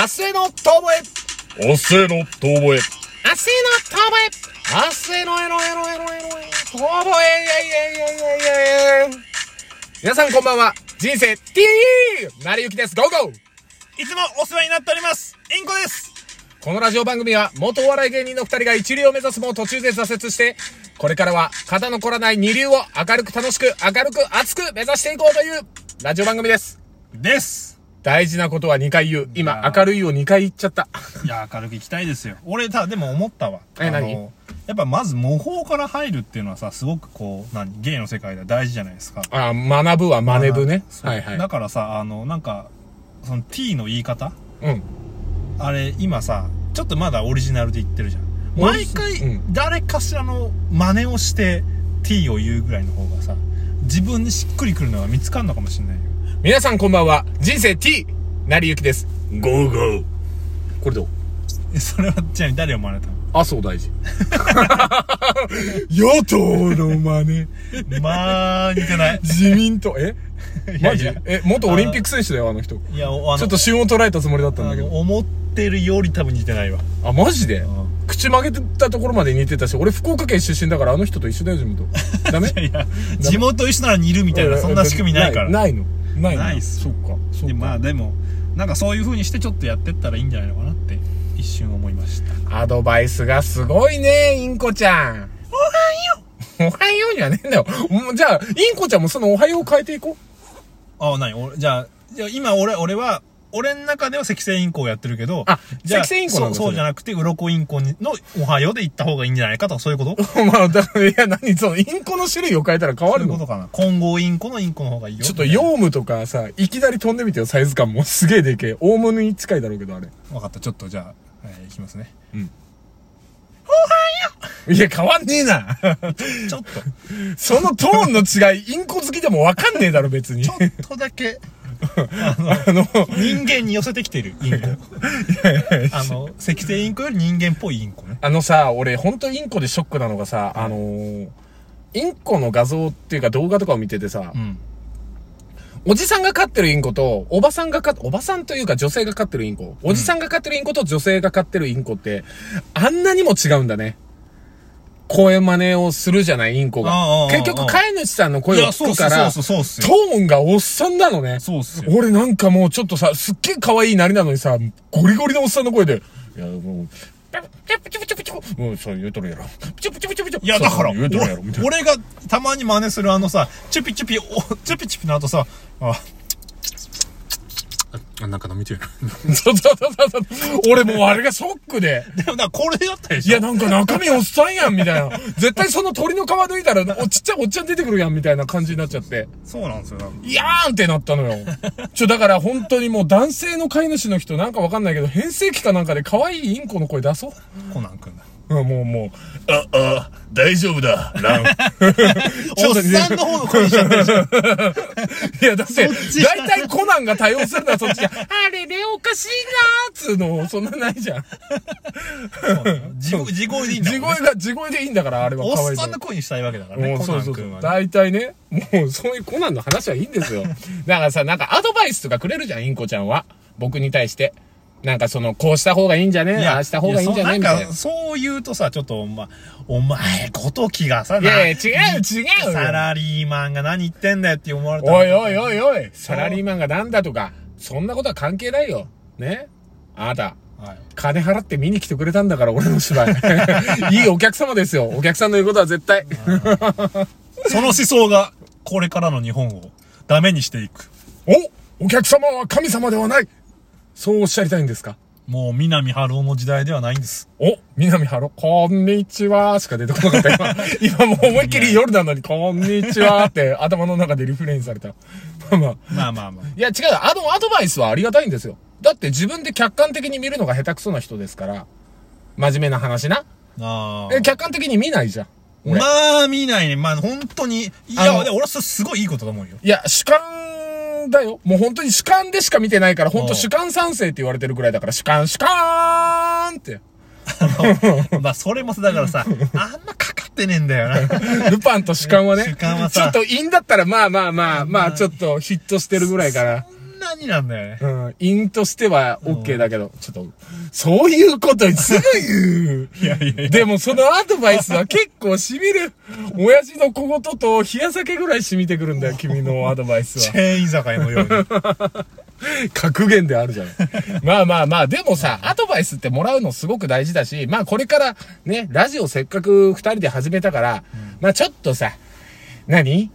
明日の遠吠え明日の遠吠え。明日の遠吠え明日のエロエロエロエロ遠吠えいやいやいやいやいやいや皆さんこんばんは人生 T! なりゆきですゴーゴーいつもお世話になっております。インコです。このラジオ番組は元お笑い芸人の二人が一流を目指すも途中で挫折して、これからは肩の凝らない二流を明るく楽しく明るく熱く目指していこうというラジオ番組です。です。大事なことは2回言う。今、明るいを2回言っちゃった。いや、明るく行きたいですよ。俺、た、でも思ったわ。え何？やっぱまず模倣から入るっていうのはさ、すごくこう、何、芸の世界では大事じゃないですか。あ、学ぶは真似ぶね。はいはい。だからさ、あの、なんか、その t の言い方？うん。あれ、今さ、ちょっとまだオリジナルで言ってるじゃん。毎回う、ん誰かしらの真似をして t を言うぐらいの方がさ、自分にしっくりくるのが見つかるのかもしれないよ。皆さんこんばんは。人生 T! なりゆきです。ゴーゴー。これどう？えそれは、ちなみに誰を真似たの？麻生大臣。与党の真似。まあ、似てない。自民党、え？マジ？え、元オリンピック選手だよ、あの人。いや、おあの、ちょっと旬を捉えたつもりだったんだけど。思ってるより多分似てないわ。あ、マジで？ん口曲げてたところまで似てたし、俺福岡県出身だからあの人と一緒だよ、地元。ダメ？いや、地元一緒なら似るみたいな、そんな仕組みないから。ないの。ないの。ないっすそっか。そっでか。まあでも、なんかそういう風にしてちょっとやってったらいいんじゃないのかなって、一瞬思いました。アドバイスがすごいね、インコちゃん。おはよう。おはようじゃねえんだよ。もうじゃあ、インコちゃんもそのおはようを変えていこあ、なに俺、じゃあ、じゃあ今俺、俺は、俺の中では赤星インコをやってるけど、あじゃあ赤星インコそう、そうじゃなくて、鱗インコにのおはようで行った方がいいんじゃないかとか、そういうことう。まあ、だから、いや、何、その、インコの種類を変えたら変わるのそういうことかな。混合インコのインコの方がいいよ。ちょっと、ヨウムとかさ、いきなり飛んでみてよ、サイズ感も。すげえでけえ。大物に近いだろうけど、あれ。わかった。ちょっとじゃあ、えー、いきますね。いや、変わんねえな。ちょっと、そのトーンの違い、インコ好きでもわかんねえだろ、別に。ちょっとだけ、あの、人間に寄せてきてるインコ。あの、赤星インコより人間っぽいインコね。あのさ、俺、ほんとインコでショックなのがさ、あのー、インコの画像っていうか動画とかを見ててさ、うん。おじさんが飼ってるインコと、おばさんが飼っ、おばさんというか女性が飼ってるインコ。おじさんが飼ってるインコと女性が飼ってるインコって、あんなにも違うんだね。声真似をするじゃない、インコが結局、飼い主さんのい声をや、聞くから、そうそうそうト。ーンがおっさんなのね。そうっすよ。俺なんかもうちょっとさ、すっげえ可愛いなりなのにさ、ゴリゴリのおっさんの声で、いや、もう、ピュピュピュピュピュピュもうそう言うとるやろ。ピュピュピュピュピュいや、だから。俺俺がたまに真似するあのさ、チュピチュピ、おチュピチュピの後さ、あ、あ、なんか飲みてる。そうそうそうそう。俺もうあれがショックで。でもな、これだったでしょ？いや、なんか中身おっさんやん、みたいな。絶対その鳥の皮抜いたら、おちっちゃいおっちゃん出てくるやん、みたいな感じになっちゃって。そうなんですよ。いやーんってなったのよ。ちょ、だから本当にもう男性の飼い主の人なんかわかんないけど、変声期かなんかで可愛いインコの声出そう。コナン君だ。うん、もうもう、あ、あ、大丈夫だ、ラン。おっさんの方の声にしちゃってるじゃん。いや、だって、大体コナンが対応するのはそっちじゃん。あれれ、おかしいなーっつうの、そんなないじゃん。地声、でいいんだね。地声が、地声でいいんだから、あれはお可愛いのっさんの声にしたいわけだからね、もうそうそうそう。大体ね、もうそういうコナンの話はいいんですよ。だからさ、なんかアドバイスとかくれるじゃん、インコちゃんは。僕に対して。なんかその、こうした方がいいんじゃね？ああした方がいいんじゃね？みたいななんか、。そう言うとさ、ちょっと、ま、お前、ごときがさ、いやいや、な違う違うよ。サラリーマンが何言ってんだよって思われたらおいおいおいおい、サラリーマンがなんだとか、そんなことは関係ないよ。ね？あなた、はい。金払って見に来てくれたんだから、俺の芝居。いいお客様ですよ。お客さんの言うことは絶対。その思想が、これからの日本をダメにしていく。おお客様は神様ではないそうおっしゃりたいんですか？もう、南春夫の時代ではないんです。お、南ハロ、こんにちはしか出てこなかった。今、今もう思いっきり夜なのに、こんにちはって 頭の中でリフレインされた。まあまあ。まあまあまあ。いや違う、あのアドバイスはありがたいんですよ。だって自分で客観的に見るのが下手くそな人ですから。真面目な話な。あえ、客観的に見ないじゃん。俺まあ、見ないね。まあ、本当に。いや、俺はそれすごいいいことだと思うよ。いや、主観だよ。もう本当に主観でしか見てないから、本当うん主観賛成って言われてるくらいだから、主観、主観って。まあ、それもさ、だからさ、あんまかかってねえんだよな。ルパンと主観はね。主観はさちょっと陰だったら、まあまあまあ、まあちょっとヒットしてるぐらいから。そんなんだよね。うん、因としては OK だけど、ちょっと、そういうことすぐ言う。いやいやいや。でもそのアドバイスは結構染みる。親父の小言と冷や酒ぐらい染みてくるんだよ、君のアドバイスは。チェーン居酒屋のように。格言であるじゃない。まあまあまあ、でもさ、アドバイスってもらうのすごく大事だし、まあこれからね、ラジオせっかく二人で始めたから、まあちょっとさ、何？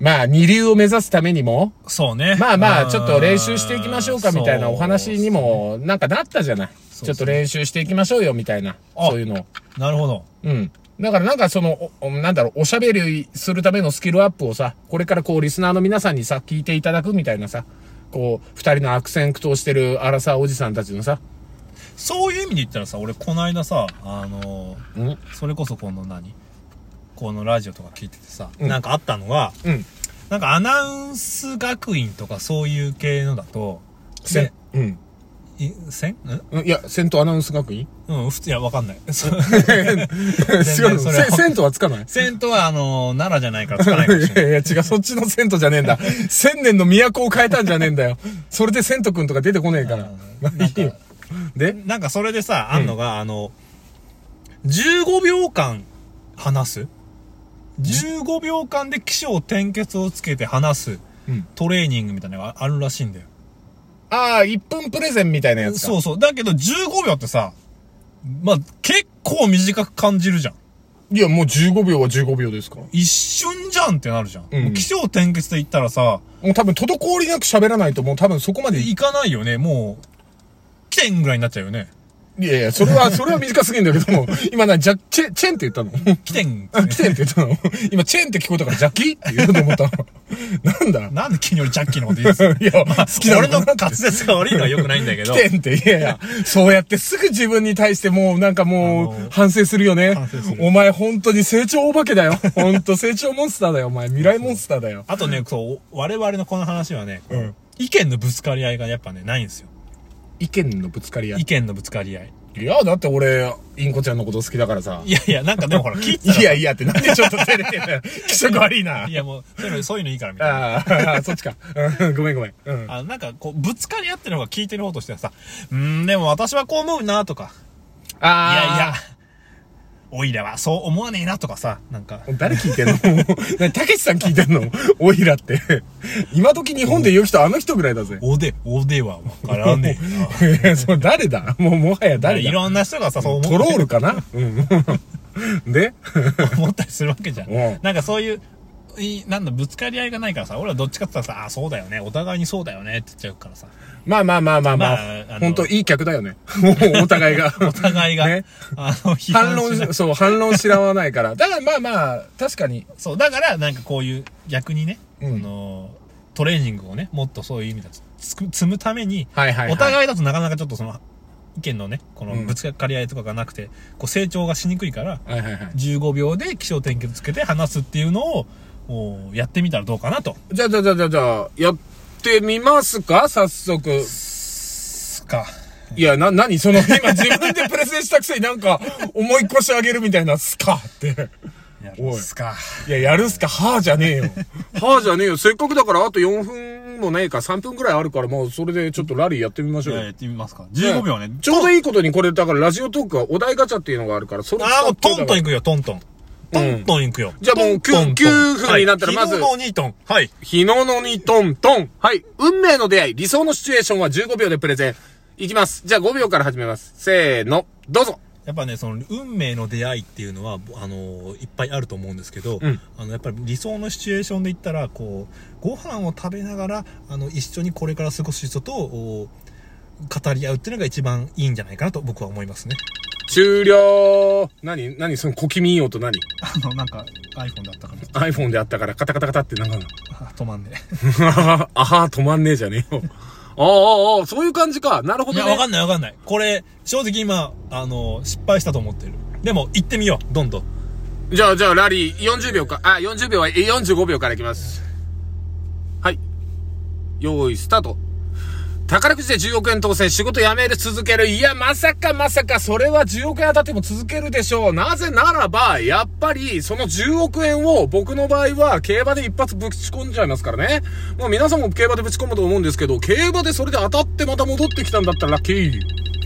まあ二流を目指すためにも、そうね。まあまあちょっと練習していきましょうかみたいなお話にもなんかなったじゃない。ちょっと練習していきましょうよみたいな、あそういうの。なるほど。うん。だからなんかその、おなんだろう、おしゃべりするためのスキルアップをさ、これからこうリスナーの皆さんにさ、聞いていただくみたいなさ、こう、二人の悪戦苦闘してるアラサーおじさんたちのさ、そういう意味で言ったらさ、俺この間さ、あのんそれこそこの何？このラジオとか聞いててさ、うんなんかあったのが、うん。なんかアナウンス学院とかそういう系のだと、せんで、うん。いせん？んうんいや、セントアナウンス学院？うん、普通、いや、わかんない。そう 違うのそれはせセントはつかない？セントは、あのー奈良じゃないからつかないかもしれない。いやいや、違う、そっちのセントじゃねえんだ。千年の都を変えたんじゃねえんだよ。それでセント君とか出てこねえから。まあいいよ。で？なんかそれでさ、あんのが、あの、15秒間話す？?15 秒間で起承転結をつけて話すうん。トレーニングみたいなのがあるらしいんだよ。ああ、1分プレゼンみたいなやつか。そうそう。だけど15秒ってさ、まあ、結構短く感じるじゃん。いや、もう15秒は15秒ですから。一瞬じゃんってなるじゃん。うんもう起承転結で言ったらさ、もう多分滞りなく喋らないともう多分そこまでいいかないよね。もう、起点ぐらいになっちゃうよね。いやいや、それは、それは短すぎるんだけども、今な、ジャチェ、チェンって言ったの起点、あ、来てんって言ったの今、チェーンって聞こえたから、ジャッキーって言おうと思ったの。なんだ？なんで君よりジャッキーのこと言うんす いや、好きな俺の滑舌が悪いのは良くないんだけど。来てんって、いやいや、そうやってすぐ自分に対してもうなんかもう反省するよねお前本当に成長お化けだよ。本当成長モンスターだよ、お前。未来モンスターだよ。あとね、そう、我々のこの話はね、うん意見のぶつかり合いがやっぱね、ないんですよ。意見のぶつかり合い。意見のぶつかり合い。いや、だって俺、インコちゃんのこと好きだからさ。いやいや、なんかでもほら、聞いてたらいやいやってなんでちょっと照れてんだよ。気色悪いな。いやもう、そういうの、そういうのいいからみたいな。ああ、そっちか。うんごめんごめん。うん。あなんか、こう、ぶつかり合ってるのが聞いてる方としてはさ、うーん、でも私はこう思うなとか、いあやいや、おいらはそう思わねえなとかさ、なんか、誰聞いてんの？何たけしさん聞いてんの？オイラって。今時日本で言う人あの人ぐらいだぜ。おで、おではわからねえな。い やそれ誰だ？もうもはや誰だ？いろんな人がさ、そう思トロールかな？うん。で？思ったりするわけじゃんうん。なんかそういう、いなんだ、ぶつかり合いがないからさ、俺はどっちかって言ったらさ、あ、そうだよね、お互いにそうだよねって言っちゃうからさ、まあまあまあまあままあああ。の本当いい客だよね。お互いが。お互いが、ねあの、批反論、そう、反論しらわないから。だからまあまあ、確かに。そう、だから、なんかこういう、逆にね、うんあの、トレーニングをね、もっとそういう意味だと積むために、はいはい、はい。お互いだとなかなかちょっとその、意見のね、このうんぶつかり合いとかがなくて、こう成長がしにくいから、はいはいはい。15秒で気象転結つけて話すっていうのを、やってみたらどうかなと。じゃあじゃあじゃあじゃあじゃあ、やってみますか？早速。すか。いや、な、なにその、今自分でプレゼンしたくせになんか、思い越し上げるみたいな、すかって。やおいすか。いや、やるんすか？はあじゃねえよ。はあじゃねえよ。せっかくだからあと4分もねえか、3分くらいあるから、もうそれでちょっとラリーやってみましょうよ。やってみますか。15秒ね。ちょうどいいことにこれ、だからラジオトークはお題ガチャっていうのがあるから、それああ、もうトントンいく。くよ、トントン。トントンいくよ。じゃあもうトントントン9 9分になったらまず日の2トン。はい。日ののにトントン。はい。運命の出会い、理想のシチュエーションは15秒でプレゼン。いきます。じゃあ5秒から始めます。せーの、どうぞ。やっぱね、その、運命の出会いっていうのは、あのいっぱいあると思うんですけど、うんあの、やっぱり理想のシチュエーションで言ったら、こう、ご飯を食べながら、あの、一緒にこれから過ごす人と、お語り合うっていうのが一番いいんじゃないかなと僕は思いますね。終了何何その小気味いい音何？あの、なんか、iPhone だったから、?iPhone であったからカタカタカタってなんか、あ止まんね あはー止まんねえじゃねえよ。ああ、ああ、そういう感じか。なるほえ。いどね。や、わかんないわかんない。これ、正直今、あの、失敗したと思ってる。でも、行ってみよう。どんどん。じゃあ、じゃあ、ラリー40秒か。あ、40秒は、え45秒からいきます。はい。用意、スタート。宝くじで10億円当選、仕事辞める、続ける。いや、まさかまさか、それは10億円当たっても続けるでしょう。なぜならば、やっぱり、その10億円を、僕の場合は、競馬で一発ぶち込んじゃいますからね。まあ皆さんも競馬でぶち込むと思うんですけど、競馬でそれで当たってまた戻ってきたんだったらラッキー。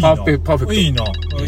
パーフェパーフェクトいいな。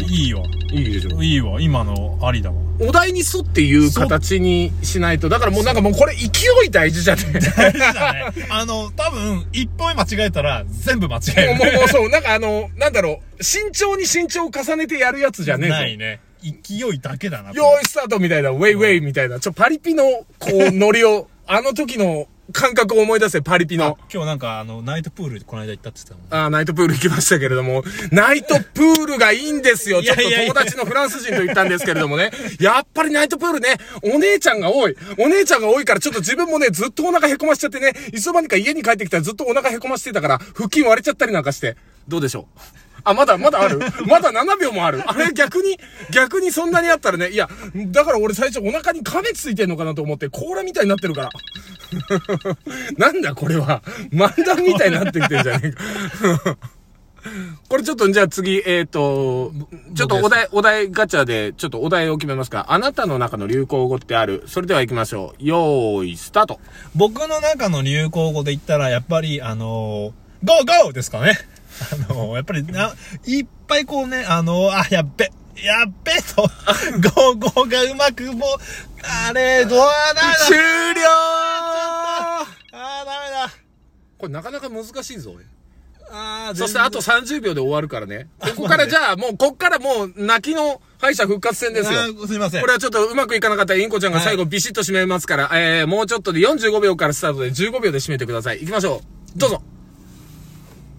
いいわ。いいでしょ。いいわ。今のありだわ。お題に沿っていう形にしないと。だからもうなんかもうこれ勢い大事じゃね大事だね。あの、多分、一歩目間違えたら、全部間違える。もう、もう、もうそう、なんかあの、なんだろう、慎重に慎重を重ねてやるやつじゃねえぞ。ないね。勢いだけだな。よーい、スタートみたいな、ウェイウェイみたいな、ちょ、パリピの、こう、ノリを、あの時の感覚を思い出せ、パリピの。今日なんか、あの、ナイトプールこの間行ったって言ってたもん。あーナイトプール行きましたけれども、ナイトプールがいいんですよ。ちょっと友達のフランス人と言ったんですけれどもね。やっぱりナイトプールね、お姉ちゃんが多い。お姉ちゃんが多いから、ちょっと自分もね、ずっとお腹へこましちゃってね、いつの間にか家に帰ってきたらずっとお腹へこましてたから、腹筋割れちゃったりなんかして。どうでしょう？あ、まだ、まだある まだ7秒もある。あれ、逆に、逆にそんなにあったらね、いや、だから俺最初お腹に亀ついてんのかなと思って、甲羅みたいになってるから。なんだこれは。漫談みたいになってきてんじゃねえか。これちょっと、じゃあ次、えっ、と、ちょっとお題、お題ガチャで、ちょっとお題を決めますか。あなたの中の流行語ってある？それでは行きましょう。よーい、スタート。僕の中の流行語で言ったら、やっぱり、あのー、ゴーゴーですかね。あのー、やっぱりな、いっぱいこうね、あのー、あ、やっべ、やっべと、ゴーゴーがうまくもう、あれ、どうだ終了あー、ダメだ。これなかなか難しいぞ。あー、そしてあと30秒で終わるからね。ここからじゃあ、もう、こっからもう、泣きの敗者復活戦ですよ。すいません。これはちょっとうまくいかなかったらインコちゃんが最後ビシッと締めますから、えー、もうちょっとで45秒からスタートで15秒で締めてください。行きましょう。どうぞ。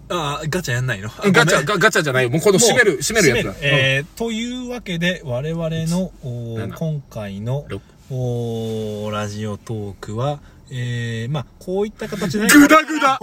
あーガチャやんないの？ガチャ、ガガチャじゃないよ。もうこの締める、締めるやつだ。えーというわけで、我々の、おー7今回の六、おーラジオトークは、えー、まあ、こういった形で、グダグダ